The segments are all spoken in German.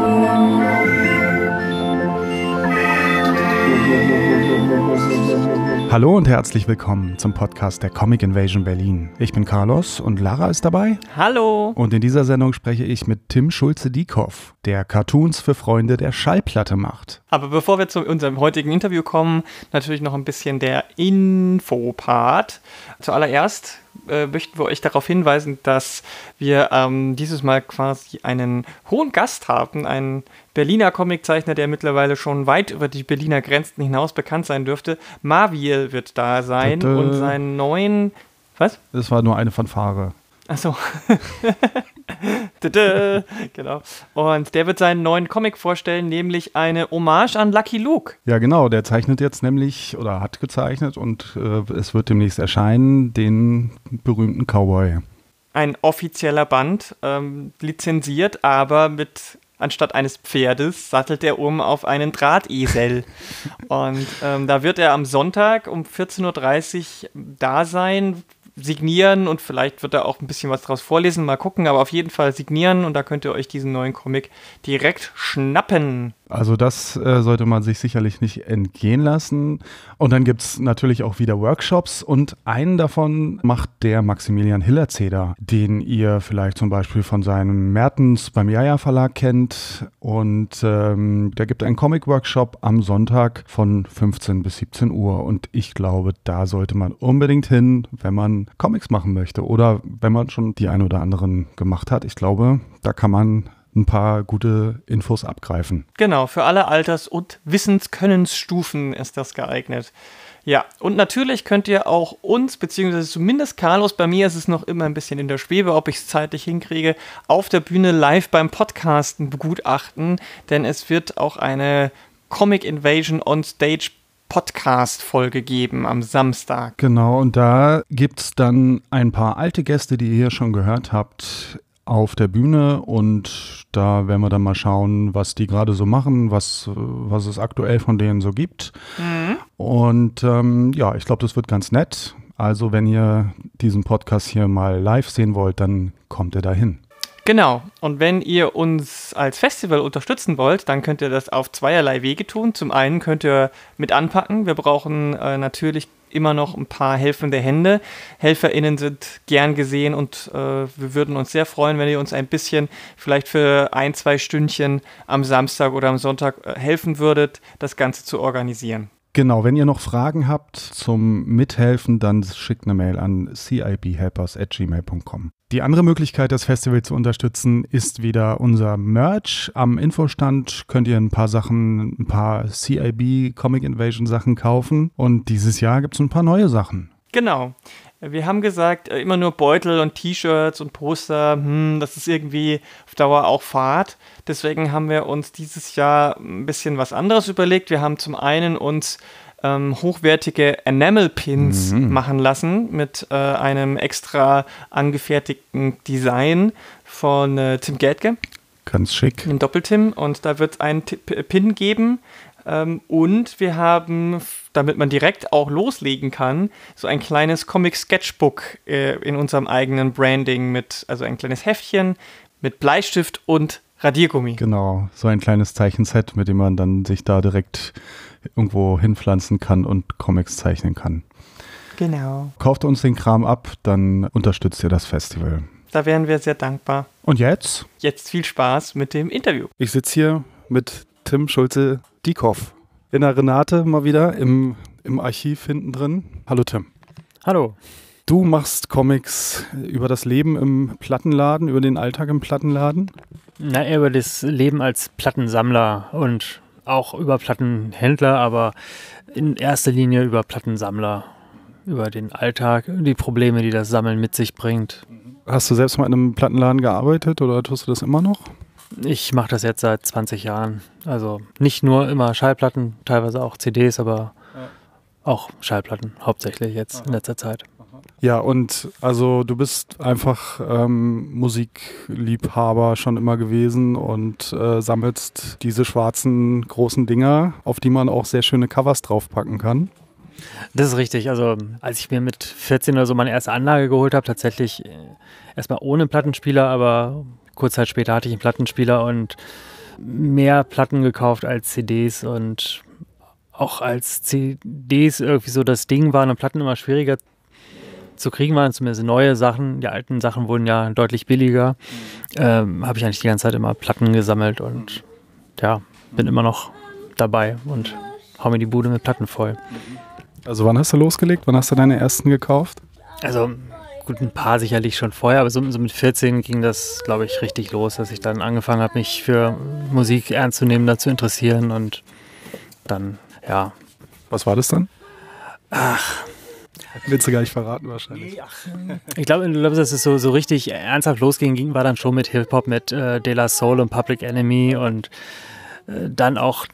Oh, Hallo und herzlich willkommen zum Podcast der Comic Invasion Berlin. Ich bin Carlos und Lara ist dabei. Hallo. Und in dieser Sendung spreche ich mit Tim Schulze-Diekoff, der Cartoons für Freunde der Schallplatte macht. Aber bevor wir zu unserem heutigen Interview kommen, natürlich noch ein bisschen der Infopart. Zuallererst äh, möchten wir euch darauf hinweisen, dass wir ähm, dieses Mal quasi einen hohen Gast haben, einen Berliner Comiczeichner, der mittlerweile schon weit über die Berliner Grenzen hinaus bekannt sein dürfte. Marviel wird da sein Tada. und seinen neuen. Was? Das war nur eine Fanfare. Achso. Genau. Und der wird seinen neuen Comic vorstellen, nämlich eine Hommage an Lucky Luke. Ja, genau, der zeichnet jetzt nämlich oder hat gezeichnet und äh, es wird demnächst erscheinen, den berühmten Cowboy. Ein offizieller Band, ähm, lizenziert, aber mit anstatt eines Pferdes sattelt er um auf einen Drahtesel. Und ähm, da wird er am Sonntag um 14.30 Uhr da sein, signieren und vielleicht wird er auch ein bisschen was draus vorlesen, mal gucken, aber auf jeden Fall signieren und da könnt ihr euch diesen neuen Comic direkt schnappen. Also das äh, sollte man sich sicherlich nicht entgehen lassen. Und dann gibt es natürlich auch wieder Workshops und einen davon macht der Maximilian Hillerzeder, den ihr vielleicht zum Beispiel von seinem Mertens beim Jaja Verlag kennt. Und ähm, der gibt einen Comic-Workshop am Sonntag von 15 bis 17 Uhr. Und ich glaube, da sollte man unbedingt hin, wenn man Comics machen möchte oder wenn man schon die ein oder anderen gemacht hat. Ich glaube, da kann man ein paar gute Infos abgreifen. Genau, für alle Alters- und Wissenskönnensstufen ist das geeignet. Ja, und natürlich könnt ihr auch uns, beziehungsweise zumindest Carlos, bei mir ist es noch immer ein bisschen in der Schwebe, ob ich es zeitlich hinkriege, auf der Bühne live beim Podcasten begutachten, denn es wird auch eine Comic Invasion on Stage Podcast-Folge geben am Samstag. Genau, und da gibt es dann ein paar alte Gäste, die ihr hier schon gehört habt, auf der Bühne und da werden wir dann mal schauen, was die gerade so machen, was, was es aktuell von denen so gibt. Und ähm, ja, ich glaube, das wird ganz nett. Also wenn ihr diesen Podcast hier mal live sehen wollt, dann kommt ihr dahin. Genau. Und wenn ihr uns als Festival unterstützen wollt, dann könnt ihr das auf zweierlei Wege tun. Zum einen könnt ihr mit anpacken. Wir brauchen äh, natürlich immer noch ein paar helfende Hände. HelferInnen sind gern gesehen und äh, wir würden uns sehr freuen, wenn ihr uns ein bisschen vielleicht für ein, zwei Stündchen am Samstag oder am Sonntag äh, helfen würdet, das Ganze zu organisieren. Genau, wenn ihr noch Fragen habt zum Mithelfen, dann schickt eine Mail an cibhelpers.gmail.com. Die andere Möglichkeit, das Festival zu unterstützen, ist wieder unser Merch. Am Infostand könnt ihr ein paar Sachen, ein paar CIB Comic Invasion Sachen kaufen. Und dieses Jahr gibt es ein paar neue Sachen. Genau. Wir haben gesagt, äh, immer nur Beutel und T-Shirts und Poster, hm, das ist irgendwie auf Dauer auch Fahrt. Deswegen haben wir uns dieses Jahr ein bisschen was anderes überlegt. Wir haben zum einen uns ähm, hochwertige Enamel-Pins Mhm. machen lassen mit äh, einem extra angefertigten Design von äh, Tim Geldke, Ganz schick. dem Doppeltim. Und da wird es einen P- Pin geben. Ähm, und wir haben, damit man direkt auch loslegen kann, so ein kleines Comic-Sketchbook äh, in unserem eigenen Branding mit, also ein kleines Heftchen mit Bleistift und Radiergummi. Genau, so ein kleines Zeichenset, mit dem man dann sich da direkt irgendwo hinpflanzen kann und Comics zeichnen kann. Genau. Kauft uns den Kram ab, dann unterstützt ihr das Festival. Da wären wir sehr dankbar. Und jetzt? Jetzt viel Spaß mit dem Interview. Ich sitze hier mit Tim Schulze-Diekoff. In der Renate mal wieder im, im Archiv hinten drin. Hallo Tim. Hallo. Du machst Comics über das Leben im Plattenladen, über den Alltag im Plattenladen. Na, eher über das Leben als Plattensammler und auch über Plattenhändler, aber in erster Linie über Plattensammler, über den Alltag, die Probleme, die das Sammeln mit sich bringt. Hast du selbst mal in einem Plattenladen gearbeitet oder tust du das immer noch? Ich mache das jetzt seit 20 Jahren. Also nicht nur immer Schallplatten, teilweise auch CDs, aber auch Schallplatten, hauptsächlich jetzt in letzter Zeit. Ja, und also du bist einfach ähm, Musikliebhaber schon immer gewesen und äh, sammelst diese schwarzen großen Dinger, auf die man auch sehr schöne Covers draufpacken kann. Das ist richtig. Also als ich mir mit 14 oder so meine erste Anlage geholt habe, tatsächlich äh, erstmal ohne Plattenspieler, aber kurz Zeit später hatte ich einen Plattenspieler und mehr Platten gekauft als CDs und auch als CDs irgendwie so das Ding waren und Platten immer schwieriger zu kriegen waren, zumindest neue Sachen. Die alten Sachen wurden ja deutlich billiger. Ähm, Habe ich eigentlich die ganze Zeit immer Platten gesammelt und ja, bin immer noch dabei und hau mir die Bude mit Platten voll. Also wann hast du losgelegt? Wann hast du deine ersten gekauft? Also gut, ein paar sicherlich schon vorher, aber so, so mit 14 ging das, glaube ich, richtig los, dass ich dann angefangen habe, mich für Musik ernst zu nehmen, da zu interessieren und dann, ja. Was war das dann? Ach. Willst du gar nicht verraten wahrscheinlich. Ich glaube, dass es so, so richtig ernsthaft losging, ging, war dann schon mit Hip-Hop, mit äh, De La Soul und Public Enemy und äh, dann auch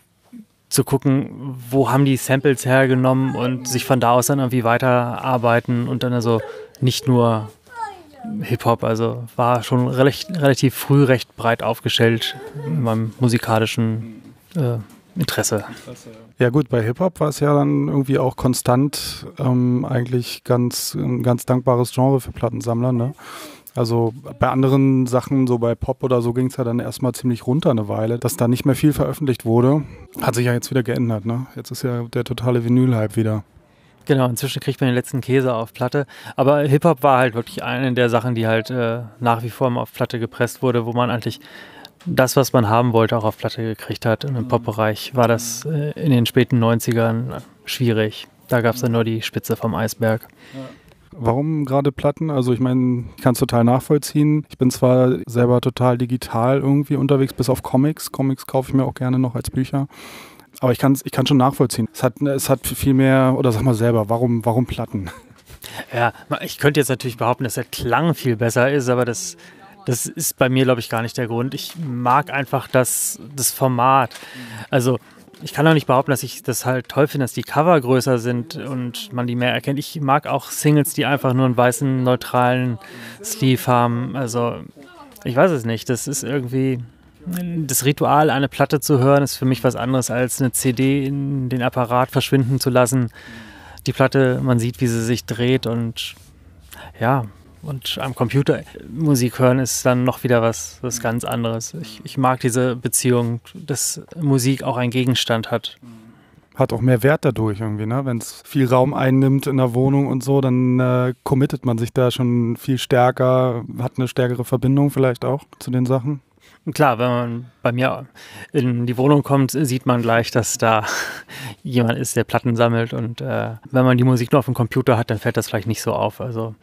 zu gucken, wo haben die Samples hergenommen und sich von da aus dann irgendwie weiterarbeiten und dann also nicht nur Hip-Hop, also war schon recht, relativ früh recht breit aufgestellt in meinem musikalischen äh, Interesse. Ja gut, bei Hip-Hop war es ja dann irgendwie auch konstant ähm, eigentlich ganz, ein ganz dankbares Genre für Plattensammler, ne? Also bei anderen Sachen, so bei Pop oder so, ging es ja dann erstmal ziemlich runter eine Weile, dass da nicht mehr viel veröffentlicht wurde. Hat sich ja jetzt wieder geändert, ne? Jetzt ist ja der totale Vinyl-Hype wieder. Genau, inzwischen kriegt man den letzten Käse auf Platte. Aber Hip-Hop war halt wirklich eine der Sachen, die halt äh, nach wie vor mal auf Platte gepresst wurde, wo man eigentlich das, was man haben wollte, auch auf Platte gekriegt hat. Und im Pop-Bereich war das äh, in den späten 90ern schwierig. Da gab es dann nur die Spitze vom Eisberg. Ja. Warum gerade Platten? Also ich meine, ich kann es total nachvollziehen. Ich bin zwar selber total digital irgendwie unterwegs, bis auf Comics. Comics kaufe ich mir auch gerne noch als Bücher. Aber ich kann ich schon nachvollziehen. Es hat, es hat viel mehr, oder sag mal selber, warum, warum Platten? Ja, ich könnte jetzt natürlich behaupten, dass der Klang viel besser ist, aber das, das ist bei mir, glaube ich, gar nicht der Grund. Ich mag einfach das, das Format. Also ich kann auch nicht behaupten, dass ich das halt toll finde, dass die Cover größer sind und man die mehr erkennt. Ich mag auch Singles, die einfach nur einen weißen, neutralen Sleeve haben. Also, ich weiß es nicht. Das ist irgendwie. Das Ritual, eine Platte zu hören, ist für mich was anderes als eine CD in den Apparat verschwinden zu lassen. Die Platte, man sieht, wie sie sich dreht und ja, und am Computer Musik hören ist dann noch wieder was, was ganz anderes. Ich, ich mag diese Beziehung, dass Musik auch einen Gegenstand hat. Hat auch mehr Wert dadurch irgendwie, ne? Wenn es viel Raum einnimmt in der Wohnung und so, dann äh, committet man sich da schon viel stärker, hat eine stärkere Verbindung vielleicht auch zu den Sachen. Klar, wenn man bei mir in die Wohnung kommt, sieht man gleich, dass da jemand ist, der Platten sammelt. Und äh, wenn man die Musik nur auf dem Computer hat, dann fällt das vielleicht nicht so auf. Also,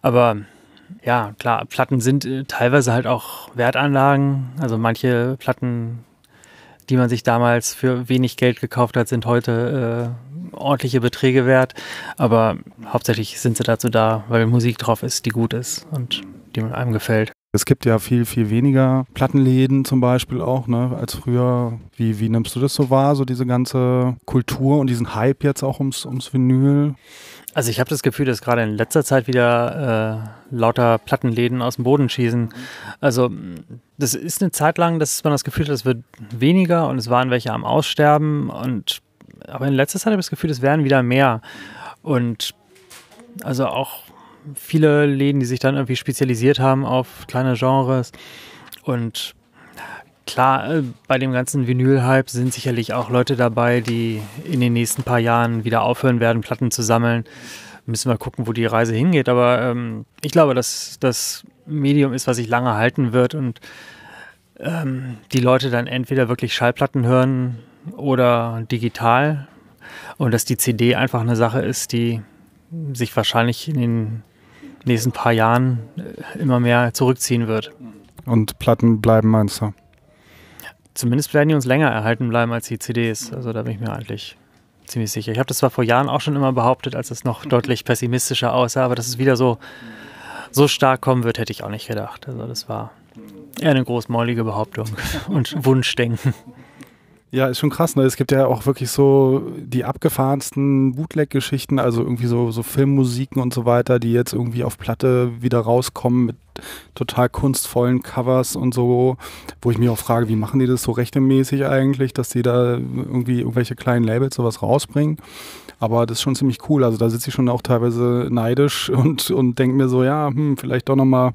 aber ja, klar, Platten sind äh, teilweise halt auch Wertanlagen. Also manche Platten, die man sich damals für wenig Geld gekauft hat, sind heute äh, ordentliche Beträge wert. Aber hauptsächlich sind sie dazu da, weil Musik drauf ist, die gut ist und die einem gefällt. Es gibt ja viel, viel weniger Plattenläden zum Beispiel auch, ne, als früher. Wie, wie nimmst du das so wahr, so diese ganze Kultur und diesen Hype jetzt auch ums, ums Vinyl? Also ich habe das Gefühl, dass gerade in letzter Zeit wieder äh, lauter Plattenläden aus dem Boden schießen. Also das ist eine Zeit lang, dass man das Gefühl hat, es wird weniger und es waren welche am Aussterben. Und aber in letzter Zeit habe ich das Gefühl, es werden wieder mehr. Und also auch viele Läden, die sich dann irgendwie spezialisiert haben auf kleine Genres. Und klar, äh, bei dem ganzen Vinyl-Hype sind sicherlich auch Leute dabei, die in den nächsten paar Jahren wieder aufhören werden, Platten zu sammeln. Müssen wir gucken, wo die Reise hingeht. Aber ähm, ich glaube, dass das Medium ist, was sich lange halten wird und ähm, die Leute dann entweder wirklich Schallplatten hören oder digital. Und dass die CD einfach eine Sache ist, die sich wahrscheinlich in den nächsten paar Jahren äh, immer mehr zurückziehen wird. Und Platten bleiben, meinst du? Zumindest werden die uns länger erhalten bleiben als die CDs. Also da bin ich mir eigentlich ziemlich sicher. Ich habe das zwar vor Jahren auch schon immer behauptet, als es noch deutlich pessimistischer aussah, aber dass es wieder so, so stark kommen wird, hätte ich auch nicht gedacht. Also das war eher eine großmäulige Behauptung und Wunschdenken. Ja, ist schon krass. Ne? Es gibt ja auch wirklich so die abgefahrensten Bootleg-Geschichten, also irgendwie so, so Filmmusiken und so weiter, die jetzt irgendwie auf Platte wieder rauskommen mit total kunstvollen Covers und so, wo ich mich auch frage, wie machen die das so rechtemäßig eigentlich, dass die da irgendwie irgendwelche kleinen Labels sowas rausbringen. Aber das ist schon ziemlich cool. Also da sitze ich schon auch teilweise neidisch und, und denke mir so, ja, hm, vielleicht doch nochmal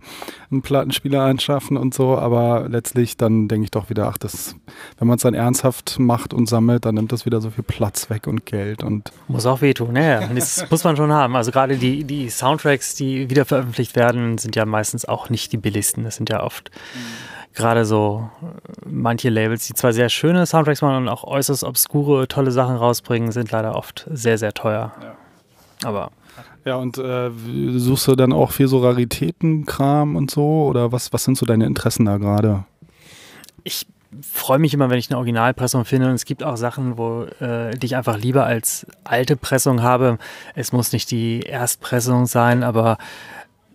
einen Plattenspieler einschaffen und so. Aber letztlich dann denke ich doch wieder, ach, das, wenn man es dann ernsthaft macht und sammelt, dann nimmt das wieder so viel Platz weg und Geld. Und muss auch wehtun, ne? Das muss man schon haben. Also gerade die, die Soundtracks, die wieder veröffentlicht werden, sind ja meistens auch nicht die billigsten. Das sind ja oft mhm. Gerade so manche Labels, die zwar sehr schöne Soundtracks machen und auch äußerst obskure, tolle Sachen rausbringen, sind leider oft sehr, sehr teuer. Ja. Aber ja, und äh, suchst du dann auch viel so Raritätenkram und so? Oder was, was sind so deine Interessen da gerade? Ich freue mich immer, wenn ich eine Originalpressung finde. Und es gibt auch Sachen, wo äh, die ich einfach lieber als alte Pressung habe. Es muss nicht die Erstpressung sein, aber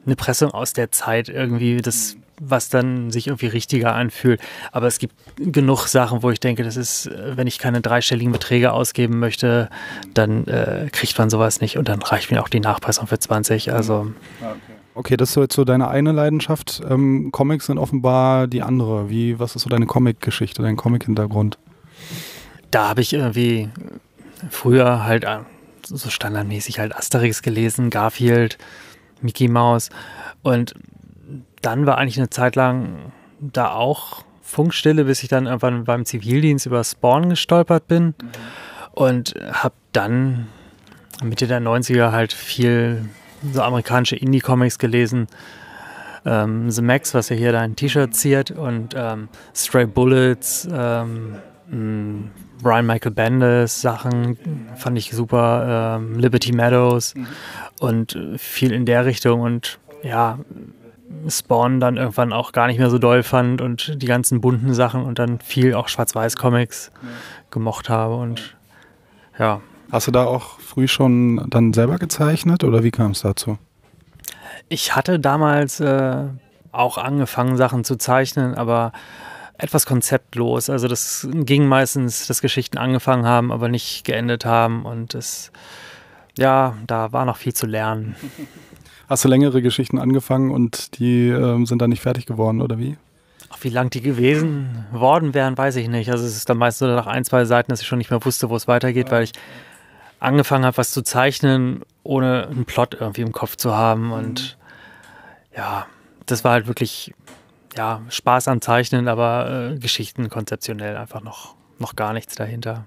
eine Pressung aus der Zeit irgendwie, das, was dann sich irgendwie richtiger anfühlt. Aber es gibt genug Sachen, wo ich denke, das ist, wenn ich keine dreistelligen Beträge ausgeben möchte, dann äh, kriegt man sowas nicht und dann reicht mir auch die Nachpressung für 20. Also. Ah, okay. Okay, das ist so jetzt so deine eine Leidenschaft. Ähm, Comics sind offenbar die andere. Wie, was ist so deine Comic-Geschichte, dein Comic-Hintergrund? Da habe ich irgendwie früher halt äh, so standardmäßig halt Asterix gelesen, Garfield, Mickey Mouse. Und dann war eigentlich eine Zeit lang da auch Funkstille, bis ich dann irgendwann beim Zivildienst über Spawn gestolpert bin. Mhm. Und habe dann Mitte der 90er halt viel so amerikanische Indie-Comics gelesen. Ähm, The Max, was ja hier dein T-Shirt ziert, und ähm, Stray Bullets, ähm, mm, Brian Michael Bendis Sachen fand ich super, ähm, Liberty Meadows mhm. und viel in der Richtung und ja, Spawn dann irgendwann auch gar nicht mehr so doll fand und die ganzen bunten Sachen und dann viel auch Schwarz-Weiß-Comics ja. gemocht habe und ja. Hast du da auch früh schon dann selber gezeichnet oder wie kam es dazu? Ich hatte damals äh, auch angefangen, Sachen zu zeichnen, aber etwas konzeptlos. Also das ging meistens, dass Geschichten angefangen haben, aber nicht geendet haben und es, ja, da war noch viel zu lernen. Hast du längere Geschichten angefangen und die ähm, sind dann nicht fertig geworden oder wie? Ach, wie lang die gewesen worden wären, weiß ich nicht. Also es ist dann meist so nach ein, zwei Seiten, dass ich schon nicht mehr wusste, wo es weitergeht, weil ich angefangen habe, was zu zeichnen, ohne einen Plot irgendwie im Kopf zu haben. Und ja, das war halt wirklich ja, Spaß am Zeichnen, aber äh, Geschichten konzeptionell einfach noch, noch gar nichts dahinter.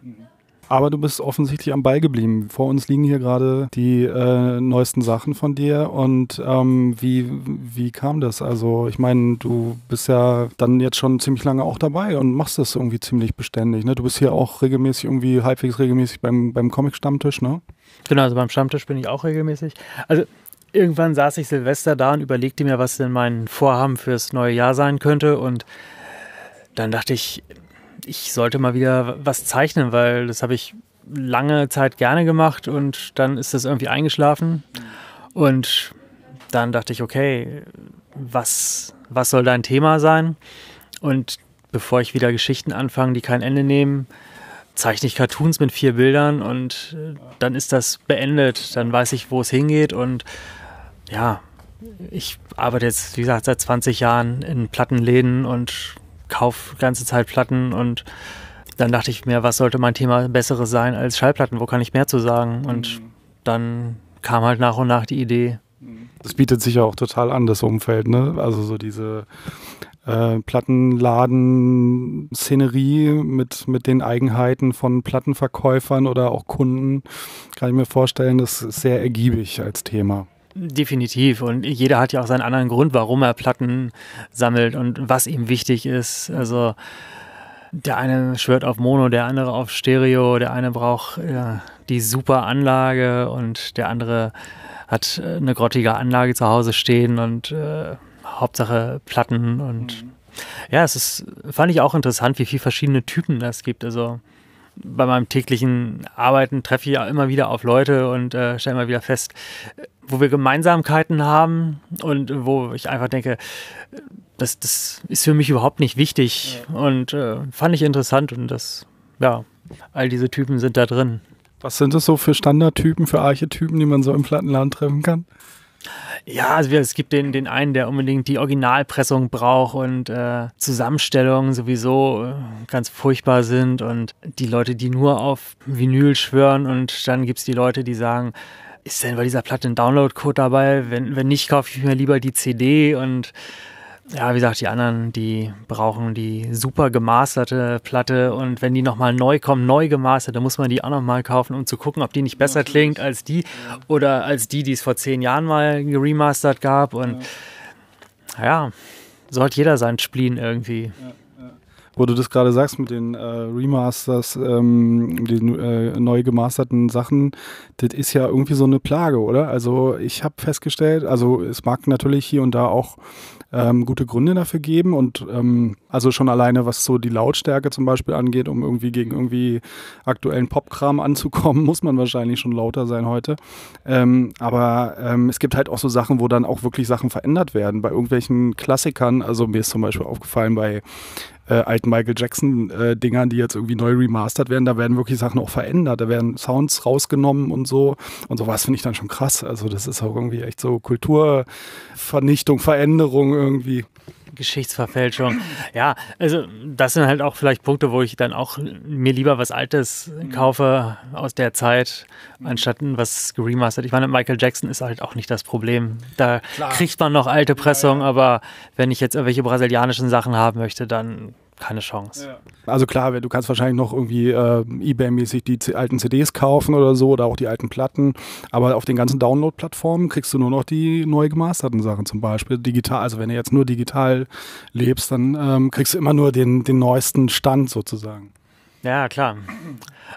Aber du bist offensichtlich am Ball geblieben. Vor uns liegen hier gerade die äh, neuesten Sachen von dir. Und ähm, wie, wie kam das? Also, ich meine, du bist ja dann jetzt schon ziemlich lange auch dabei und machst das irgendwie ziemlich beständig. Ne? Du bist hier auch regelmäßig, irgendwie halbwegs regelmäßig beim, beim Comic-Stammtisch, ne? Genau, also beim Stammtisch bin ich auch regelmäßig. Also, irgendwann saß ich Silvester da und überlegte mir, was denn mein Vorhaben fürs neue Jahr sein könnte. Und dann dachte ich, ich sollte mal wieder was zeichnen, weil das habe ich lange Zeit gerne gemacht und dann ist das irgendwie eingeschlafen. Und dann dachte ich, okay, was, was soll dein Thema sein? Und bevor ich wieder Geschichten anfange, die kein Ende nehmen, zeichne ich Cartoons mit vier Bildern und dann ist das beendet. Dann weiß ich, wo es hingeht und ja, ich arbeite jetzt, wie gesagt, seit 20 Jahren in Plattenläden und kaufe ganze Zeit Platten und dann dachte ich mir, was sollte mein Thema Besseres sein als Schallplatten? Wo kann ich mehr zu sagen? Und mhm. dann kam halt nach und nach die Idee. Das bietet sich ja auch total an, das Umfeld, ne? Also so diese äh, Plattenladen-Szenerie mit, mit den Eigenheiten von Plattenverkäufern oder auch Kunden, kann ich mir vorstellen, das ist sehr ergiebig als Thema. Definitiv. Und jeder hat ja auch seinen anderen Grund, warum er Platten sammelt und was ihm wichtig ist. Also der eine schwört auf Mono, der andere auf Stereo, der eine braucht ja, die super Anlage und der andere hat äh, eine grottige Anlage zu Hause stehen und äh, Hauptsache Platten und mhm. ja, es ist, fand ich auch interessant, wie viele verschiedene Typen das gibt. Also bei meinem täglichen Arbeiten treffe ich ja immer wieder auf Leute und äh, stelle immer wieder fest, wo wir Gemeinsamkeiten haben und wo ich einfach denke, das, das ist für mich überhaupt nicht wichtig ja. und äh, fand ich interessant und das, ja, all diese Typen sind da drin. Was sind das so für Standardtypen, für Archetypen, die man so im Plattenladen treffen kann? Ja, also es gibt den, den einen, der unbedingt die Originalpressung braucht und äh, Zusammenstellungen sowieso äh, ganz furchtbar sind und die Leute, die nur auf Vinyl schwören und dann gibt es die Leute, die sagen, ist denn bei dieser Platte ein Download-Code dabei? Wenn, wenn nicht, kaufe ich mir lieber die CD und ja, wie gesagt, die anderen, die brauchen die super gemasterte Platte. Und wenn die nochmal neu kommen, neu gemastert, dann muss man die auch nochmal kaufen, um zu gucken, ob die nicht besser klingt als die oder als die, die es vor zehn Jahren mal geremastert gab. Und ja, ja so hat jeder seinen Spleen irgendwie. Ja wo du das gerade sagst mit den äh, Remasters, ähm, den äh, neu gemasterten Sachen, das ist ja irgendwie so eine Plage, oder? Also ich habe festgestellt, also es mag natürlich hier und da auch ähm, gute Gründe dafür geben und ähm, also schon alleine, was so die Lautstärke zum Beispiel angeht, um irgendwie gegen irgendwie aktuellen Popkram anzukommen, muss man wahrscheinlich schon lauter sein heute. Ähm, aber ähm, es gibt halt auch so Sachen, wo dann auch wirklich Sachen verändert werden. Bei irgendwelchen Klassikern, also mir ist zum Beispiel aufgefallen bei äh, alten Michael Jackson-Dingern, äh, die jetzt irgendwie neu remastert werden, da werden wirklich Sachen auch verändert. Da werden Sounds rausgenommen und so. Und sowas finde ich dann schon krass. Also das ist auch irgendwie echt so Kulturvernichtung, Veränderung irgendwie. Geschichtsverfälschung. Ja, also das sind halt auch vielleicht Punkte, wo ich dann auch mir lieber was Altes kaufe aus der Zeit, anstatt was geremastert. Ich meine, Michael Jackson ist halt auch nicht das Problem. Da Klar. kriegt man noch alte Pressungen, ja, ja. aber wenn ich jetzt irgendwelche brasilianischen Sachen haben möchte, dann keine Chance. Ja. Also klar, du kannst wahrscheinlich noch irgendwie äh, eBay-mäßig die alten CDs kaufen oder so oder auch die alten Platten, aber auf den ganzen Download-Plattformen kriegst du nur noch die neu gemasterten Sachen zum Beispiel digital. Also wenn du jetzt nur digital lebst, dann ähm, kriegst du immer nur den, den neuesten Stand sozusagen. Ja, klar.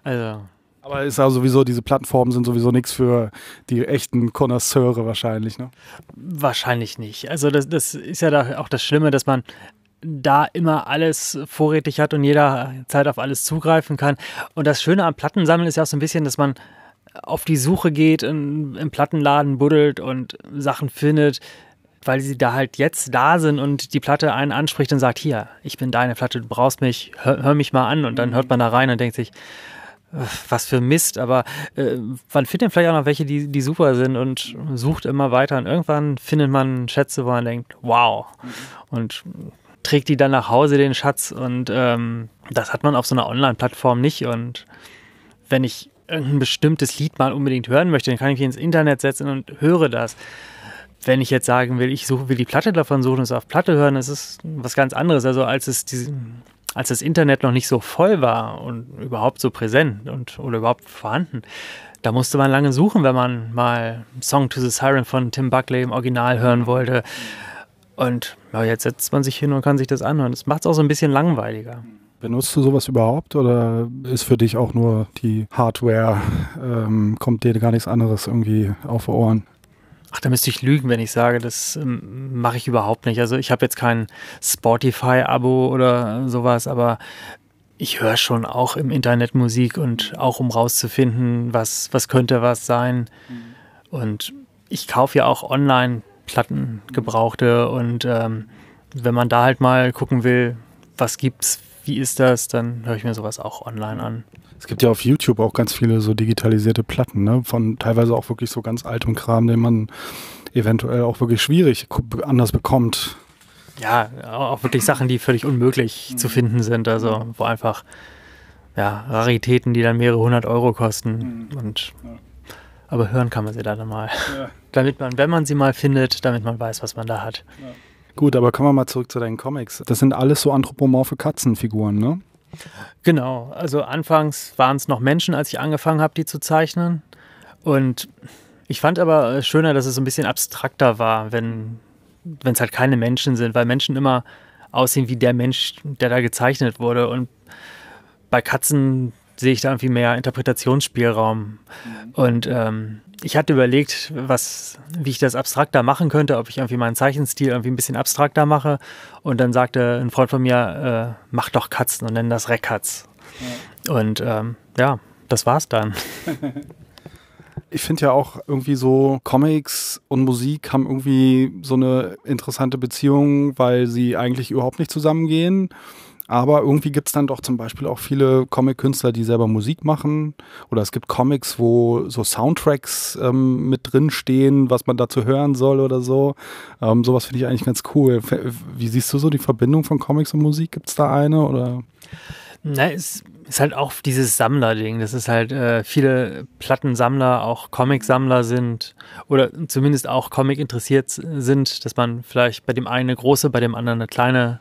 Also aber ist ja sowieso, diese Plattformen sind sowieso nichts für die echten Connoisseure wahrscheinlich, ne? Wahrscheinlich nicht. Also das, das ist ja da auch das Schlimme, dass man da immer alles vorrätig hat und jederzeit auf alles zugreifen kann. Und das Schöne am Plattensammeln ist ja auch so ein bisschen, dass man auf die Suche geht, in, im Plattenladen buddelt und Sachen findet, weil sie da halt jetzt da sind und die Platte einen anspricht und sagt, hier, ich bin deine Platte, du brauchst mich, hör, hör mich mal an. Und dann hört man da rein und denkt sich, was für Mist, aber äh, man findet vielleicht auch noch welche, die, die super sind und sucht immer weiter und irgendwann findet man Schätze, wo man denkt, wow. Und trägt die dann nach Hause, den Schatz. Und ähm, das hat man auf so einer Online-Plattform nicht. Und wenn ich ein bestimmtes Lied mal unbedingt hören möchte, dann kann ich mich ins Internet setzen und höre das. Wenn ich jetzt sagen will, ich suche, will die Platte davon suchen und es auf Platte hören, das ist was ganz anderes. Also als es diese, als das Internet noch nicht so voll war und überhaupt so präsent und oder überhaupt vorhanden, da musste man lange suchen, wenn man mal Song to the Siren von Tim Buckley im Original hören wollte. Und ja, jetzt setzt man sich hin und kann sich das anhören. Das macht es auch so ein bisschen langweiliger. Benutzt du sowas überhaupt oder ist für dich auch nur die Hardware, ähm, kommt dir gar nichts anderes irgendwie auf Ohren? Ach, da müsste ich lügen, wenn ich sage, das ähm, mache ich überhaupt nicht. Also ich habe jetzt kein Spotify-Abo oder sowas, aber ich höre schon auch im Internet Musik und auch um rauszufinden, was, was könnte was sein. Mhm. Und ich kaufe ja auch online Platten, gebrauchte. Und ähm, wenn man da halt mal gucken will, was gibt's, wie ist das, dann höre ich mir sowas auch online an. Es gibt ja auf YouTube auch ganz viele so digitalisierte Platten, ne? Von teilweise auch wirklich so ganz altem Kram, den man eventuell auch wirklich schwierig anders bekommt. Ja, auch wirklich Sachen, die völlig unmöglich mhm. zu finden sind. Also wo einfach ja, Raritäten, die dann mehrere hundert Euro kosten. Mhm. Und ja. Aber hören kann man sie dann mal. Ja. Damit man, wenn man sie mal findet, damit man weiß, was man da hat. Ja. Gut, aber kommen wir mal zurück zu deinen Comics. Das sind alles so anthropomorphe Katzenfiguren, ne? Genau. Also anfangs waren es noch Menschen, als ich angefangen habe, die zu zeichnen. Und ich fand aber schöner, dass es so ein bisschen abstrakter war, wenn es halt keine Menschen sind, weil Menschen immer aussehen wie der Mensch, der da gezeichnet wurde. Und bei Katzen sehe ich da irgendwie mehr Interpretationsspielraum. Mhm. Und ähm, ich hatte überlegt, was, wie ich das abstrakter machen könnte, ob ich irgendwie meinen Zeichenstil irgendwie ein bisschen abstrakter mache. Und dann sagte ein Freund von mir, äh, mach doch Katzen und nenn das Reckkatz. Ja. Und ähm, ja, das war's dann. ich finde ja auch irgendwie so Comics und Musik haben irgendwie so eine interessante Beziehung, weil sie eigentlich überhaupt nicht zusammengehen Aber irgendwie gibt es dann doch zum Beispiel auch viele Comic-Künstler, die selber Musik machen. Oder es gibt Comics, wo so Soundtracks ähm, mit drin stehen, was man dazu hören soll oder so. Ähm, sowas finde ich eigentlich ganz cool. Wie siehst du so die Verbindung von Comics und Musik? Gibt es da eine? Oder? Na, es ist halt auch dieses Sammler-Ding. Das ist halt äh, viele Plattensammler, auch Comic-Sammler sind oder zumindest auch Comic interessiert sind, dass man vielleicht bei dem einen eine große, bei dem anderen eine kleine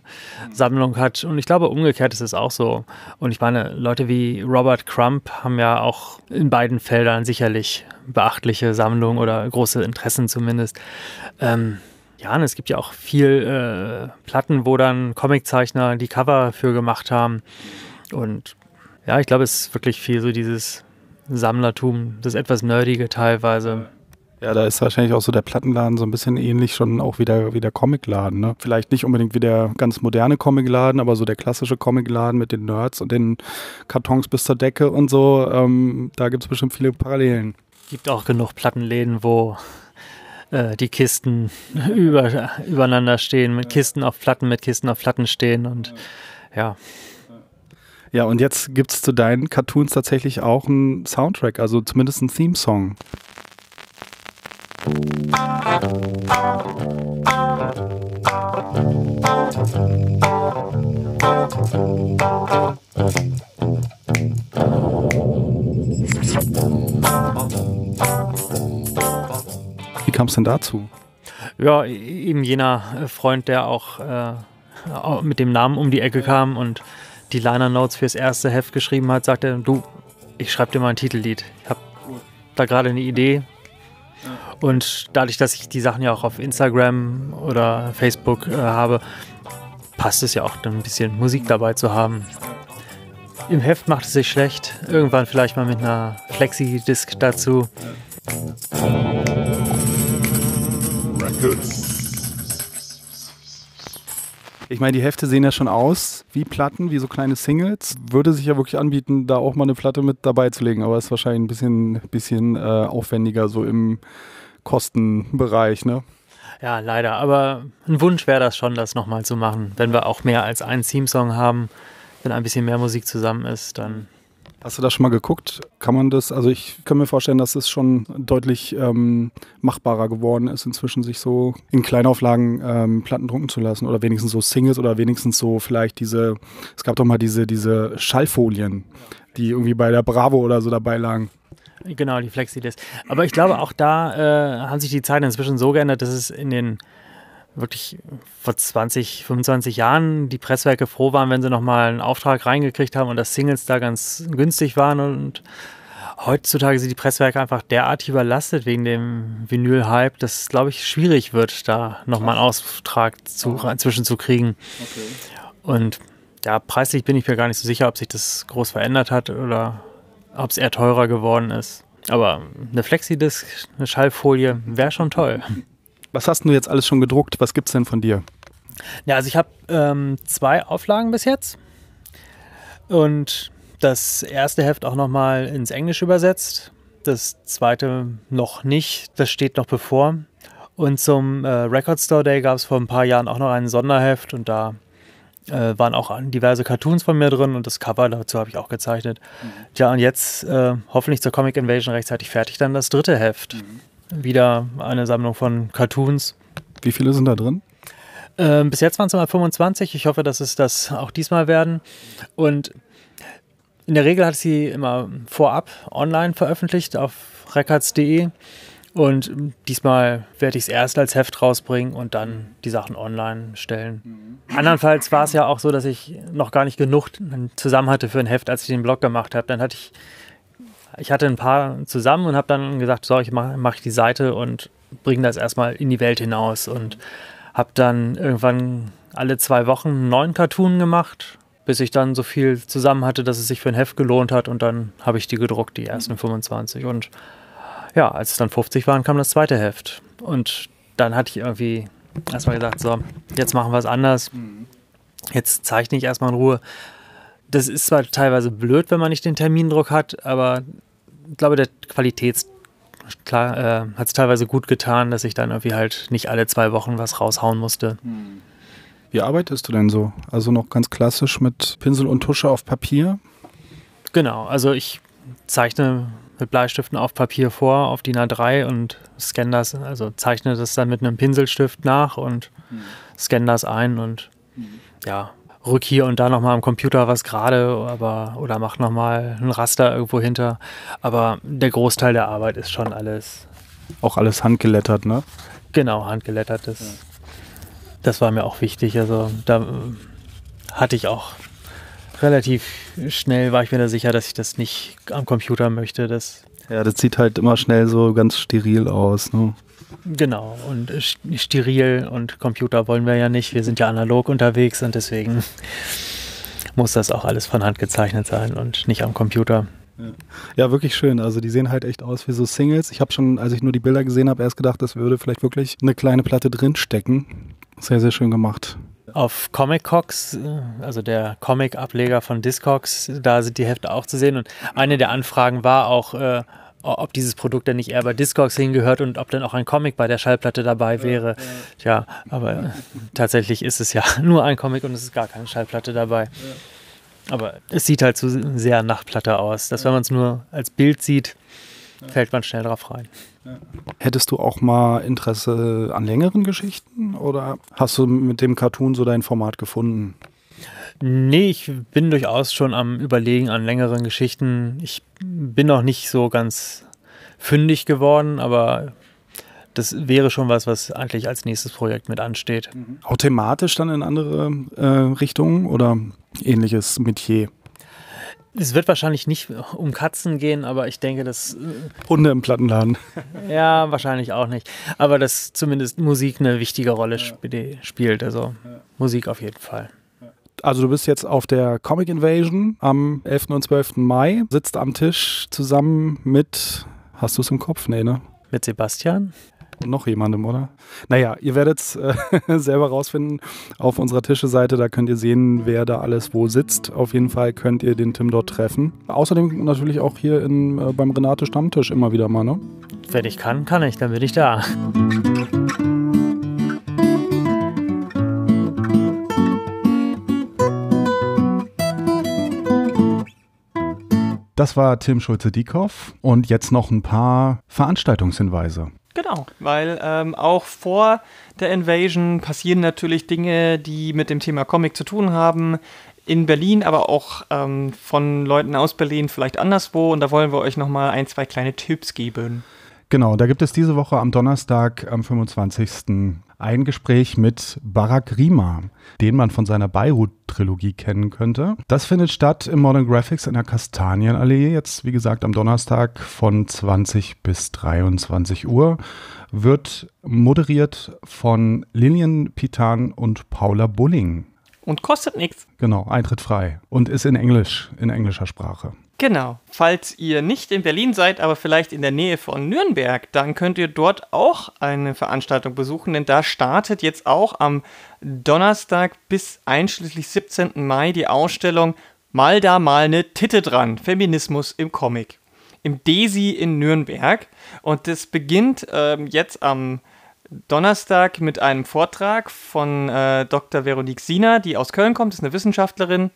Sammlung hat. Und ich glaube, umgekehrt ist es auch so. Und ich meine, Leute wie Robert Crump haben ja auch in beiden Feldern sicherlich beachtliche Sammlungen oder große Interessen zumindest. Ähm, ja, es gibt ja auch viel äh, Platten, wo dann Comiczeichner die Cover für gemacht haben. Und ja, ich glaube, es ist wirklich viel so dieses Sammlertum, das etwas Nerdige teilweise. Ja, da ist wahrscheinlich auch so der Plattenladen so ein bisschen ähnlich schon auch wie der, wie der Comicladen. Ne? Vielleicht nicht unbedingt wie der ganz moderne Comicladen, aber so der klassische Comicladen mit den Nerds und den Kartons bis zur Decke und so. Ähm, da gibt es bestimmt viele Parallelen. Gibt auch genug Plattenläden, wo äh, die Kisten über, übereinander stehen, mit Kisten auf Platten, mit Kisten auf Platten stehen und ja. Ja, und jetzt gibt es zu deinen Cartoons tatsächlich auch einen Soundtrack, also zumindest einen Theme-Song. Wie kam es denn dazu? Ja, eben jener Freund, der auch äh, mit dem Namen um die Ecke kam und die Liner Notes fürs erste Heft geschrieben hat, sagte, du, ich schreibe dir mal ein Titellied. Ich habe da gerade eine Idee. Und dadurch, dass ich die Sachen ja auch auf Instagram oder Facebook äh, habe, passt es ja auch dann ein bisschen Musik dabei zu haben. Im Heft macht es sich schlecht. Irgendwann vielleicht mal mit einer Flexi-Disc dazu. Records. Ich meine, die Hefte sehen ja schon aus wie Platten, wie so kleine Singles. Würde sich ja wirklich anbieten, da auch mal eine Platte mit dabei zu legen, aber ist wahrscheinlich ein bisschen, bisschen äh, aufwendiger so im Kostenbereich, ne? Ja, leider. Aber ein Wunsch wäre das schon, das nochmal zu machen. Wenn wir auch mehr als einen Theme-Song haben, wenn ein bisschen mehr Musik zusammen ist, dann Hast du das schon mal geguckt? Kann man das, also ich kann mir vorstellen, dass es schon deutlich ähm, machbarer geworden ist, inzwischen sich so in Kleinauflagen ähm, Platten drucken zu lassen oder wenigstens so Singles oder wenigstens so vielleicht diese, es gab doch mal diese, diese Schallfolien, die irgendwie bei der Bravo oder so dabei lagen. Genau, die Flexidisc. Aber ich glaube, auch da äh, haben sich die Zeiten inzwischen so geändert, dass es in den wirklich vor 20, 25 Jahren die Presswerke froh waren, wenn sie nochmal einen Auftrag reingekriegt haben und dass Singles da ganz günstig waren und heutzutage sind die Presswerke einfach derartig überlastet wegen dem Vinyl-Hype, dass es, glaube ich, schwierig wird, da nochmal einen Auftrag zu, inzwischen zu kriegen. Okay. Und ja, preislich bin ich mir gar nicht so sicher, ob sich das groß verändert hat oder ob es eher teurer geworden ist. Aber eine Flexidisc, eine Schallfolie wäre schon toll. Was hast du jetzt alles schon gedruckt? Was gibt es denn von dir? Ja, also ich habe ähm, zwei Auflagen bis jetzt. Und das erste Heft auch nochmal ins Englische übersetzt. Das zweite noch nicht. Das steht noch bevor. Und zum äh, Record Store Day gab es vor ein paar Jahren auch noch ein Sonderheft und da äh, waren auch diverse Cartoons von mir drin und das Cover dazu habe ich auch gezeichnet. Mhm. Ja, und jetzt äh, hoffentlich zur Comic Invasion rechtzeitig fertig dann das dritte Heft. Mhm wieder eine Sammlung von Cartoons. Wie viele sind da drin? Ähm, bis jetzt waren es mal 25. Ich hoffe, dass es das auch diesmal werden. Und in der Regel hat sie immer vorab online veröffentlicht auf records.de. Und diesmal werde ich es erst als Heft rausbringen und dann die Sachen online stellen. Mhm. Andernfalls war es ja auch so, dass ich noch gar nicht genug zusammen hatte für ein Heft, als ich den Blog gemacht habe. Dann hatte ich ich hatte ein paar zusammen und habe dann gesagt, so, ich mache mach die Seite und bringe das erstmal in die Welt hinaus. Und habe dann irgendwann alle zwei Wochen einen neuen Cartoon gemacht, bis ich dann so viel zusammen hatte, dass es sich für ein Heft gelohnt hat. Und dann habe ich die gedruckt, die ersten 25 und ja, als es dann 50 waren, kam das zweite Heft. Und dann hatte ich irgendwie erstmal gesagt, so, jetzt machen wir es anders. Jetzt zeichne ich erstmal in Ruhe das ist zwar teilweise blöd, wenn man nicht den Termindruck hat, aber ich glaube, der Qualitäts klar, äh, hat es teilweise gut getan, dass ich dann irgendwie halt nicht alle zwei Wochen was raushauen musste. Hm. Wie arbeitest du denn so? Also noch ganz klassisch mit Pinsel und Tusche auf Papier? Genau, also ich zeichne mit Bleistiften auf Papier vor, auf DIN A3 und scanne das, also zeichne das dann mit einem Pinselstift nach und mhm. scanne das ein und mhm. ja, rück hier und da nochmal am Computer was gerade, aber oder mach nochmal ein Raster irgendwo hinter. Aber der Großteil der Arbeit ist schon alles. Auch alles handgelettert, ne? Genau, handgelettert. Das, ja. das war mir auch wichtig. Also da äh, hatte ich auch relativ schnell, war ich mir da sicher, dass ich das nicht am Computer möchte. Das ja, das sieht halt immer schnell so ganz steril aus. Ne? Genau, und steril und Computer wollen wir ja nicht. Wir sind ja analog unterwegs und deswegen muss das auch alles von Hand gezeichnet sein und nicht am Computer. Ja. wirklich schön. Also die sehen halt echt aus wie so Singles. Ich habe schon, als ich nur die Bilder gesehen habe, erst gedacht, das würde vielleicht wirklich eine kleine Platte drinstecken. Sehr, sehr schön gemacht. Auf Comic Cox, also der Comic-Ableger von Discogs, da sind die Hefte auch zu sehen. Und eine der Anfragen war auch, äh, ob dieses Produkt denn nicht eher bei Discogs hingehört und ob dann auch ein Comic bei der Schallplatte dabei wäre. Tja, aber tatsächlich ist es ja nur ein Comic und es ist gar keine Schallplatte dabei. Aber es sieht halt so sehr nach Platte aus, dass wenn man es nur als Bild sieht, fällt man schnell drauf rein. Hättest du auch mal Interesse an längeren Geschichten oder hast du mit dem Cartoon so dein Format gefunden? Nee, ich bin durchaus schon am Überlegen an längeren Geschichten. Ich bin noch nicht so ganz fündig geworden, aber das wäre schon was, was eigentlich als nächstes Projekt mit ansteht. Mhm. Auch thematisch dann in andere äh, Richtungen oder ähnliches Metier? Es wird wahrscheinlich nicht um Katzen gehen, aber ich denke, dass. Äh, Hunde im Plattenladen. Ja, wahrscheinlich auch nicht. Aber dass zumindest Musik eine wichtige Rolle ja. spielt. Also. Musik auf jeden Fall. Also du bist jetzt auf der Comic Invasion am 11. und 12. Mai, sitzt am Tisch zusammen mit, hast du es im Kopf? Nee, ne? Mit Sebastian? Noch jemandem, oder? Naja, ihr werdet es äh, selber rausfinden auf unserer Tischeseite. Da könnt ihr sehen, wer da alles wo sitzt. Auf jeden Fall könnt ihr den Tim dort treffen. Außerdem natürlich auch hier in, äh, beim Renate Stammtisch immer wieder mal, ne? Wenn ich kann, kann ich, dann bin ich da. Das war Tim Schulze-Diekoff und jetzt noch ein paar Veranstaltungshinweise. Genau, weil ähm, auch vor der Invasion passieren natürlich Dinge, die mit dem Thema Comic zu tun haben. In Berlin, aber auch ähm, von Leuten aus Berlin, vielleicht anderswo. Und da wollen wir euch nochmal ein, zwei kleine Tipps geben. Genau, da gibt es diese Woche am Donnerstag, am 25 ein Gespräch mit Barack Rima, den man von seiner Beirut-Trilogie kennen könnte. Das findet statt im Modern Graphics in der Kastanienallee, jetzt wie gesagt am Donnerstag von 20 bis 23 Uhr. Wird moderiert von Lilian Pitan und Paula Bulling. Und kostet nichts. Genau, Eintritt frei. Und ist in Englisch, in englischer Sprache. Genau. Falls ihr nicht in Berlin seid, aber vielleicht in der Nähe von Nürnberg, dann könnt ihr dort auch eine Veranstaltung besuchen, denn da startet jetzt auch am Donnerstag bis einschließlich 17. Mai die Ausstellung Mal da mal ne Titte dran, Feminismus im Comic. Im Desi in Nürnberg. Und das beginnt ähm, jetzt am Donnerstag mit einem Vortrag von äh, Dr. Veronique Siener, die aus Köln kommt, ist eine Wissenschaftlerin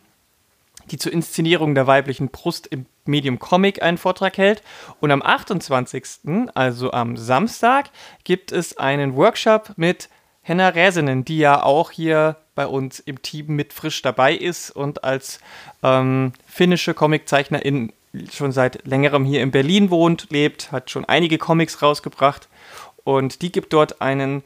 die zur Inszenierung der weiblichen Brust im Medium Comic einen Vortrag hält. Und am 28., also am Samstag, gibt es einen Workshop mit Henna Räsenen, die ja auch hier bei uns im Team mit frisch dabei ist und als ähm, finnische Comiczeichnerin schon seit längerem hier in Berlin wohnt, lebt, hat schon einige Comics rausgebracht und die gibt dort einen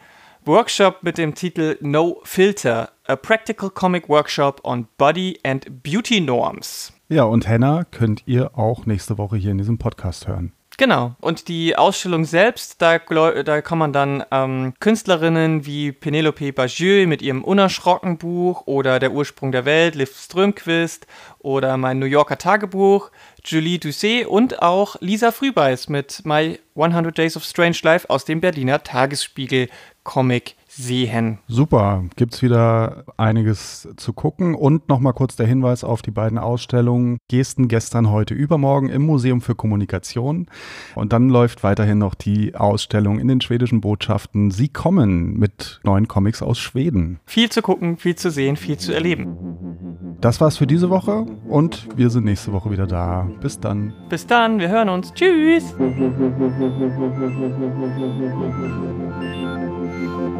Workshop mit dem Titel No Filter, a Practical Comic Workshop on Body and Beauty Norms. Ja, und Henna könnt ihr auch nächste Woche hier in diesem Podcast hören. Genau. Und die Ausstellung selbst, da, da kann man dann ähm, Künstlerinnen wie Penelope Bagieux mit ihrem Unerschrocken Buch oder Der Ursprung der Welt, Liv Strömquist oder mein New Yorker Tagebuch, Julie Doucet und auch Lisa Frühbeiß mit My 100 Days of Strange Life aus dem Berliner Tagesspiegel Comic sehen. Super, gibt es wieder einiges zu gucken und nochmal kurz der Hinweis auf die beiden Ausstellungen Gesten gestern, heute, übermorgen im Museum für Kommunikation und dann läuft weiterhin noch die Ausstellung in den schwedischen Botschaften. Sie kommen mit neuen Comics aus Schweden. Viel zu gucken, viel zu sehen, viel zu erleben. Das war's für diese Woche und wir sind nächste Woche wieder da. Bis dann. Bis dann, wir hören uns. Tschüss.